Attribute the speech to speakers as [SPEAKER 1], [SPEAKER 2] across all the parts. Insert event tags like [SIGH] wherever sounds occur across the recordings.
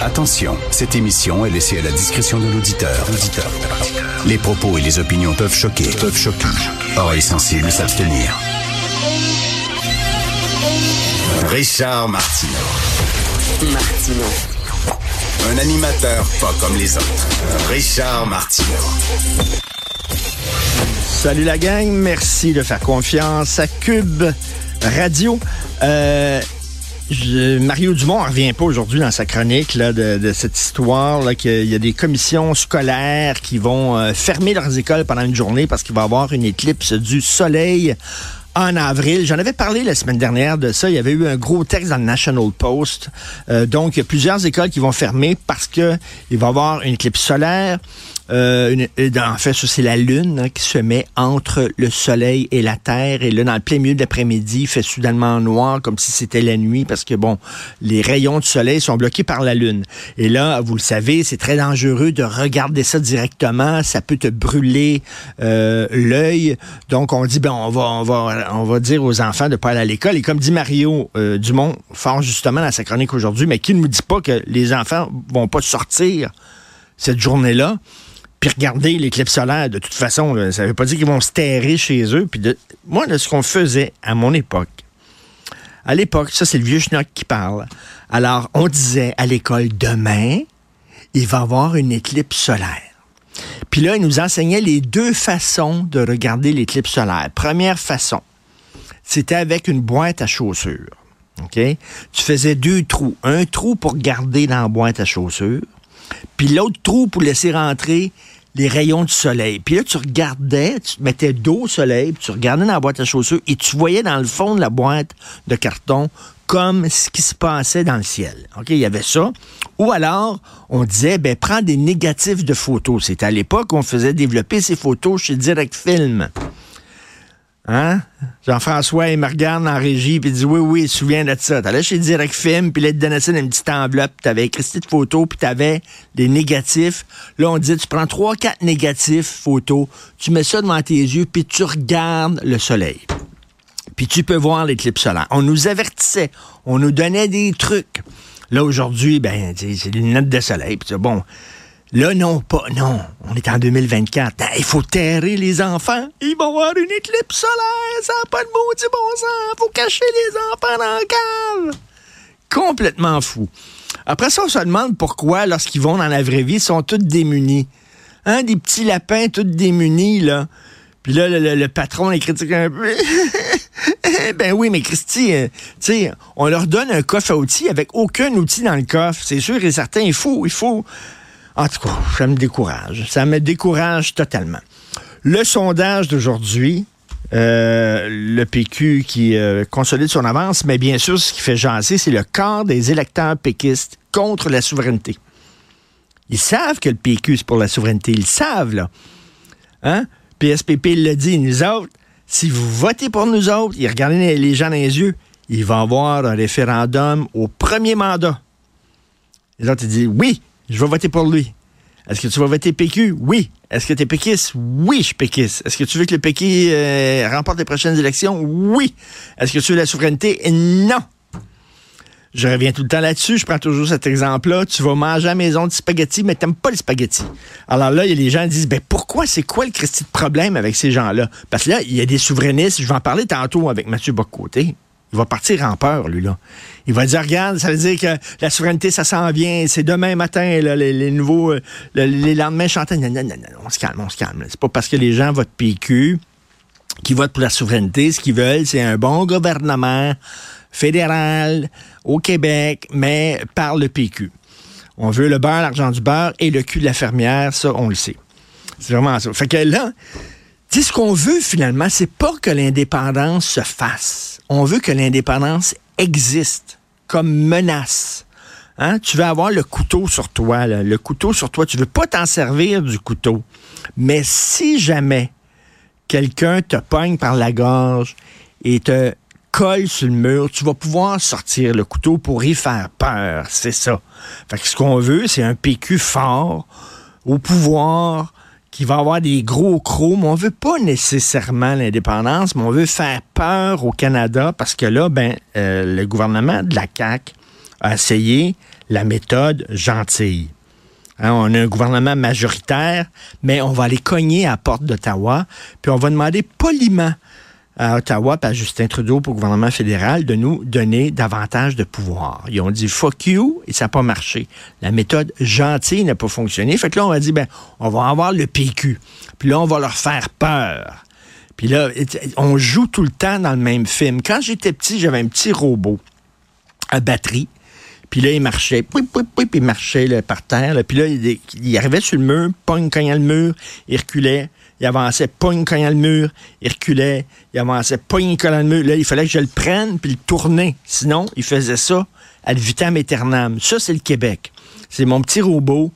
[SPEAKER 1] Attention, cette émission est laissée à la discrétion de l'auditeur. Les propos et les opinions peuvent choquer. Peuvent choquer. Oreilles sensibles s'abstenir. Richard Martineau.
[SPEAKER 2] Martineau.
[SPEAKER 1] Un animateur pas comme les autres. Richard Martineau.
[SPEAKER 3] Salut la gang, merci de faire confiance à Cube Radio. Euh, Mario Dumont ne revient pas aujourd'hui dans sa chronique là, de, cette histoire qu'il y a des commissions scolaires qui vont euh, fermer leurs écoles pendant une journée parce qu'il va y avoir une éclipse du soleil en avril. J'en avais parlé la semaine dernière de ça. Il y avait eu un gros texte dans le National Post. Euh, donc, il y a plusieurs écoles qui vont fermer parce que il va y avoir une éclipse solaire. Euh, euh, en fait, c'est la Lune hein, qui se met entre le Soleil et la Terre. Et là, dans le plein milieu de l'après-midi, il fait soudainement noir, comme si c'était la nuit, parce que, bon, les rayons du Soleil sont bloqués par la Lune. Et là, vous le savez, c'est très dangereux de regarder ça directement. Ça peut te brûler euh, l'œil. Donc, on dit, ben, on va, on va, on va dire aux enfants de pas aller à l'école. Et comme dit Mario euh, Dumont, fort justement dans sa chronique aujourd'hui, mais qui ne nous dit pas que les enfants vont pas sortir cette journée-là, puis regarder l'éclipse solaire, de toute façon, là, ça veut pas dire qu'ils vont se terrer chez eux. Puis moi, ce qu'on faisait à mon époque, à l'époque, ça c'est le vieux schnock qui parle. Alors, on disait à l'école, demain, il va y avoir une éclipse solaire. Puis là, il nous enseignait les deux façons de regarder l'éclipse solaire. Première façon, c'était avec une boîte à chaussures. Tu faisais deux trous. Un trou pour garder dans la boîte à chaussures, puis l'autre trou pour laisser rentrer les rayons du soleil. Puis là, tu regardais, tu te mettais dos au soleil, puis tu regardais dans la boîte à chaussures et tu voyais dans le fond de la boîte de carton comme ce qui se passait dans le ciel. OK, il y avait ça. Ou alors, on disait, ben, prends des négatifs de photos. C'était à l'époque où on faisait développer ces photos chez Direct Film. Hein? Jean-François, il me regarde en régie, puis dit Oui, oui, souviens de ça. T'allais chez Direct Film, puis là, te donnait ça dans une petite enveloppe, puis t'avais écrit cette photo, puis t'avais des négatifs. Là, on dit Tu prends trois, quatre négatifs photos, tu mets ça devant tes yeux, puis tu regardes le soleil. Puis tu peux voir l'éclipse solaire. On nous avertissait, on nous donnait des trucs. Là, aujourd'hui, ben, c'est des lunettes de soleil, puis bon. Là, non, pas, non. On est en 2024. Ah, Il faut terrer les enfants. Il va y avoir une éclipse solaire. Ça n'a pas de maudit bon sens. faut cacher les enfants dans le cave. Complètement fou. Après ça, on se demande pourquoi, lorsqu'ils vont dans la vraie vie, ils sont tous démunis. Hein, des petits lapins tous démunis, là. Puis là, le, patron les critique un peu. [LAUGHS] ben oui, mais Christy, euh, tu on leur donne un coffre à outils avec aucun outil dans le coffre. C'est sûr et certain, il faut, il faut. En tout cas, ça me décourage. Ça me décourage totalement. Le sondage d'aujourd'hui, euh, le PQ qui euh, consolide son avance, mais bien sûr, ce qui fait jaser, c'est le quart des électeurs péquistes contre la souveraineté. Ils savent que le PQ, c'est pour la souveraineté. Ils savent, là. Hein? PSPP le dit, nous autres, si vous votez pour nous autres, ils regardent les- les gens dans les yeux, il va y avoir un référendum au premier mandat. Les autres, ils disent, oui, je vais voter pour lui. Est-ce que tu vas voter PQ? Oui. Est-ce que tu es péquiste? Oui, je suis péquiste. Est-ce que tu veux que le PQ euh, remporte les prochaines élections? Oui. Est-ce que tu veux la souveraineté? Non. Je reviens tout le temps là-dessus. Je prends toujours cet exemple-là. Tu vas manger à la maison du spaghetti, mais t'aimes pas le spaghetti. Alors là, il y a les gens qui disent, ben pourquoi, c'est quoi le Christi de problème avec ces gens-là? Parce que là, il y a des souverainistes. Je vais en parler tantôt avec Mathieu Bocoté. Il va partir en peur, lui, là. Il va dire, regarde, ça veut dire que la souveraineté, ça s'en vient. C'est demain matin, là, les, nouveaux, euh, le- les lendemains chantants. Non, non, non, non, on se calme, on se calme. C'est pas parce que les gens votent PQ qui votent pour la souveraineté. Ce qu'ils veulent, c'est un bon gouvernement fédéral au Québec, mais par le PQ. On veut le beurre, l'argent du beurre et le cul de la fermière, ça, on le sait. C'est vraiment ça. Fait que là, ce qu'on veut finalement, c'est pas que l'indépendance se fasse. On veut que l'indépendance existe comme menace. Hein? Tu veux avoir le couteau sur toi, le couteau sur toi. Tu veux pas t'en servir du couteau. Mais si jamais quelqu'un te pogne par la gorge et te colle sur le mur, tu vas pouvoir sortir le couteau pour y faire peur. C'est ça. Fait que ce qu'on veut, c'est un PQ fort, au pouvoir, qui va avoir des gros crocs, mais on veut pas nécessairement l'indépendance, mais on veut faire peur au Canada parce que là, ben, euh, le gouvernement de la CAQ a essayé la méthode gentille. Hein, on a un gouvernement majoritaire, mais on va aller cogner à la porte d'Ottawa, puis on va demander poliment à Ottawa, à Justin Trudeau, pour le gouvernement fédéral, de nous donner davantage de pouvoir. Ils ont dit fuck you et ça n'a pas marché. La méthode gentille n'a pas fonctionné. Fait que là, on va dire, ben, on va avoir le PQ. Puis là, on va leur faire peur. Puis là, on joue tout le temps dans le même film. Quand j'étais petit, j'avais un petit robot à batterie. Puis là, il marchait, puis il marchait par terre. Puis là, il, arrivait sur le mur, pogne, cognait le mur, il reculait, il avançait, pogne, cognait le mur, il reculait, il avançait, pogne, cognait le mur. Là, il fallait que je le prenne puis le tourner. Sinon, il faisait ça à vitam aeternam. Ça, c'est le Québec. C'est mon petit robot,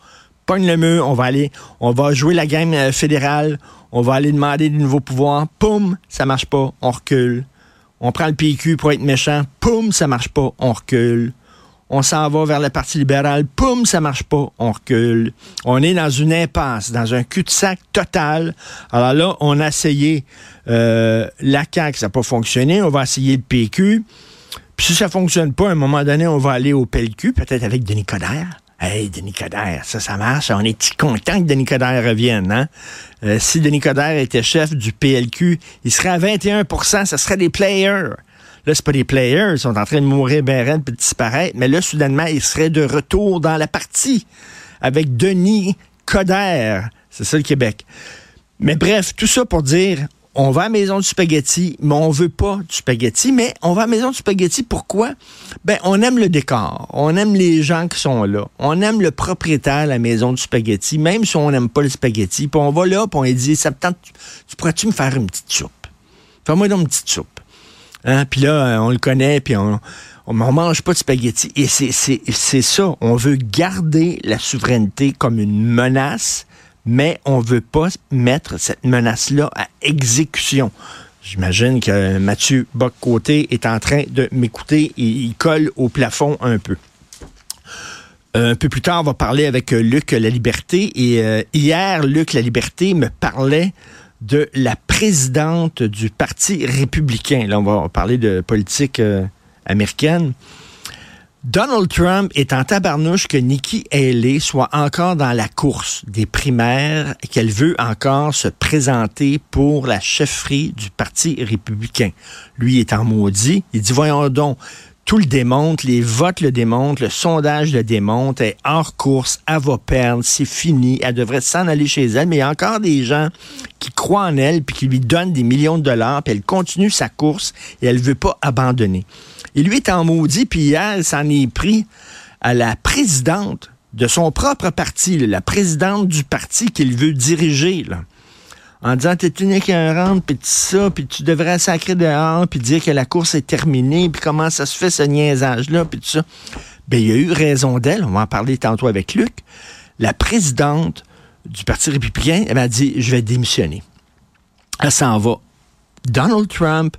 [SPEAKER 3] pogne le mur, on va aller, on va jouer la game euh, fédérale, on va aller demander de nouveaux pouvoirs, poum, ça marche pas, on recule. On prend le PQ pour être méchant, poum, ça marche pas, on recule on s'en va vers le Parti libéral, poum, ça marche pas, on recule. On est dans une impasse, dans un cul-de-sac total. Alors là, on a essayé euh, la CAQ, ça n'a pas fonctionné, on va essayer le PQ. Puis si ça fonctionne pas, à un moment donné, on va aller au PLQ, peut-être avec Denis Coderre. Hey, Denis Coderre, ça, ça marche. On est content que Denis Coderre revienne. Hein? Euh, si Denis Coderre était chef du PLQ, il serait à 21% ça serait des players. Là, c'est pas des players, ils sont en train de mourir ben raide puis de disparaître. Mais là, soudainement, ils seraient de retour dans la partie avec Denis Coderre. C'est ça le Québec. Mais bref, tout ça pour dire, on va à la maison du spaghetti, mais on veut pas du spaghetti, mais on va à la maison du spaghetti, pourquoi? Ben, on aime le décor, on aime les gens qui sont là, on aime le propriétaire de la maison du spaghetti, même si on n'aime pas le spaghetti, puis on va là, puis on lui dit, ça tu, tu pourrais-tu me faire une petite soupe? Fais-moi donc une petite soupe. Hein? Puis là, euh, on le connaît, puis on, on, mange pas de spaghetti. Et c'est ça. On veut garder la souveraineté comme une menace, mais on veut pas mettre cette menace-là à exécution. J'imagine que Mathieu Bock-Côté est en train de m'écouter et il colle au plafond un peu. Un peu plus tard, on va parler avec Luc La Liberté. Et euh, hier, Luc La Liberté me parlait de la présidente du Parti républicain. Là, on va parler de politique euh, américaine. Donald Trump est en tabarnouche que Nikki Haley soit encore dans la course des primaires et qu'elle veut encore se présenter pour la chefferie du Parti républicain. Lui est en maudit. Il dit, voyons donc, tout le démontre, les votes le démontrent, le sondage le démontre, elle est hors course, elle va perdre, c'est fini, elle devrait s'en aller chez elle, mais il y a encore des gens qui croient en elle, puis qui lui donnent des millions de dollars, puis elle continue sa course et elle veut pas abandonner. Et lui est en maudit, puis hier, s'en est pris à la présidente de son propre parti, la présidente du parti qu'il veut diriger. Là en disant t'es une ignorante, puis tout ça, puis tu devrais sacrer dehors, puis dire que la course est terminée, puis comment ça se fait ce niaisage-là, puis tout ça. Ben, il y a eu raison d'elle, on va en parler tantôt avec Luc. La présidente du Parti républicain, elle m'a dit, je vais démissionner. Elle s'en va. Donald Trump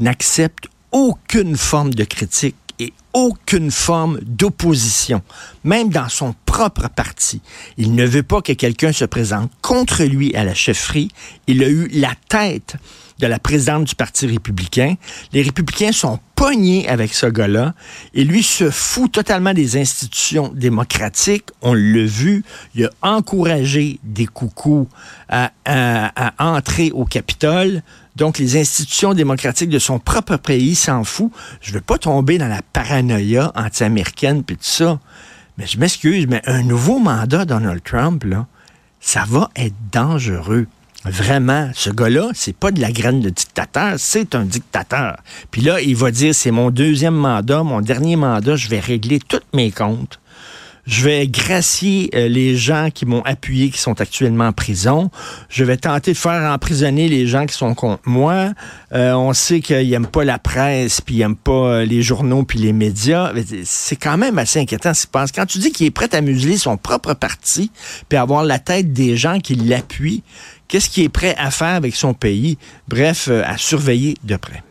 [SPEAKER 3] n'accepte aucune forme de critique et aucune forme d'opposition, même dans son parti. Il ne veut pas que quelqu'un se présente contre lui à la chefferie. Il a eu la tête de la présidente du Parti républicain. Les républicains sont pognés avec ce gars-là et lui se fout totalement des institutions démocratiques. On l'a vu, il a encouragé des coucous à, à entrer au Capitole. Donc, les institutions démocratiques de son propre pays s'en fout. Je veux pas tomber dans la paranoïa anti-américaine puis tout ça. Mais je m'excuse, mais un nouveau mandat Donald Trump, là, ça va être dangereux. Vraiment, ce gars-là, c'est pas de la graine de dictateur, c'est un dictateur. Puis là, il va dire, c'est mon deuxième mandat, mon dernier mandat, je vais régler tous mes comptes. Je vais gracier euh, les gens qui m'ont appuyé, qui sont actuellement en prison. Je vais tenter de faire emprisonner les gens qui sont contre moi. Euh, on sait qu'ils n'aiment pas la presse, puis ils n'aiment pas euh, les journaux, puis les médias. C'est quand même assez inquiétant. Quand tu dis qu'il est prêt à museler son propre parti, puis avoir la tête des gens qui l'appuient, qu'est-ce qu'il est prêt à faire avec son pays? Bref, à surveiller de près.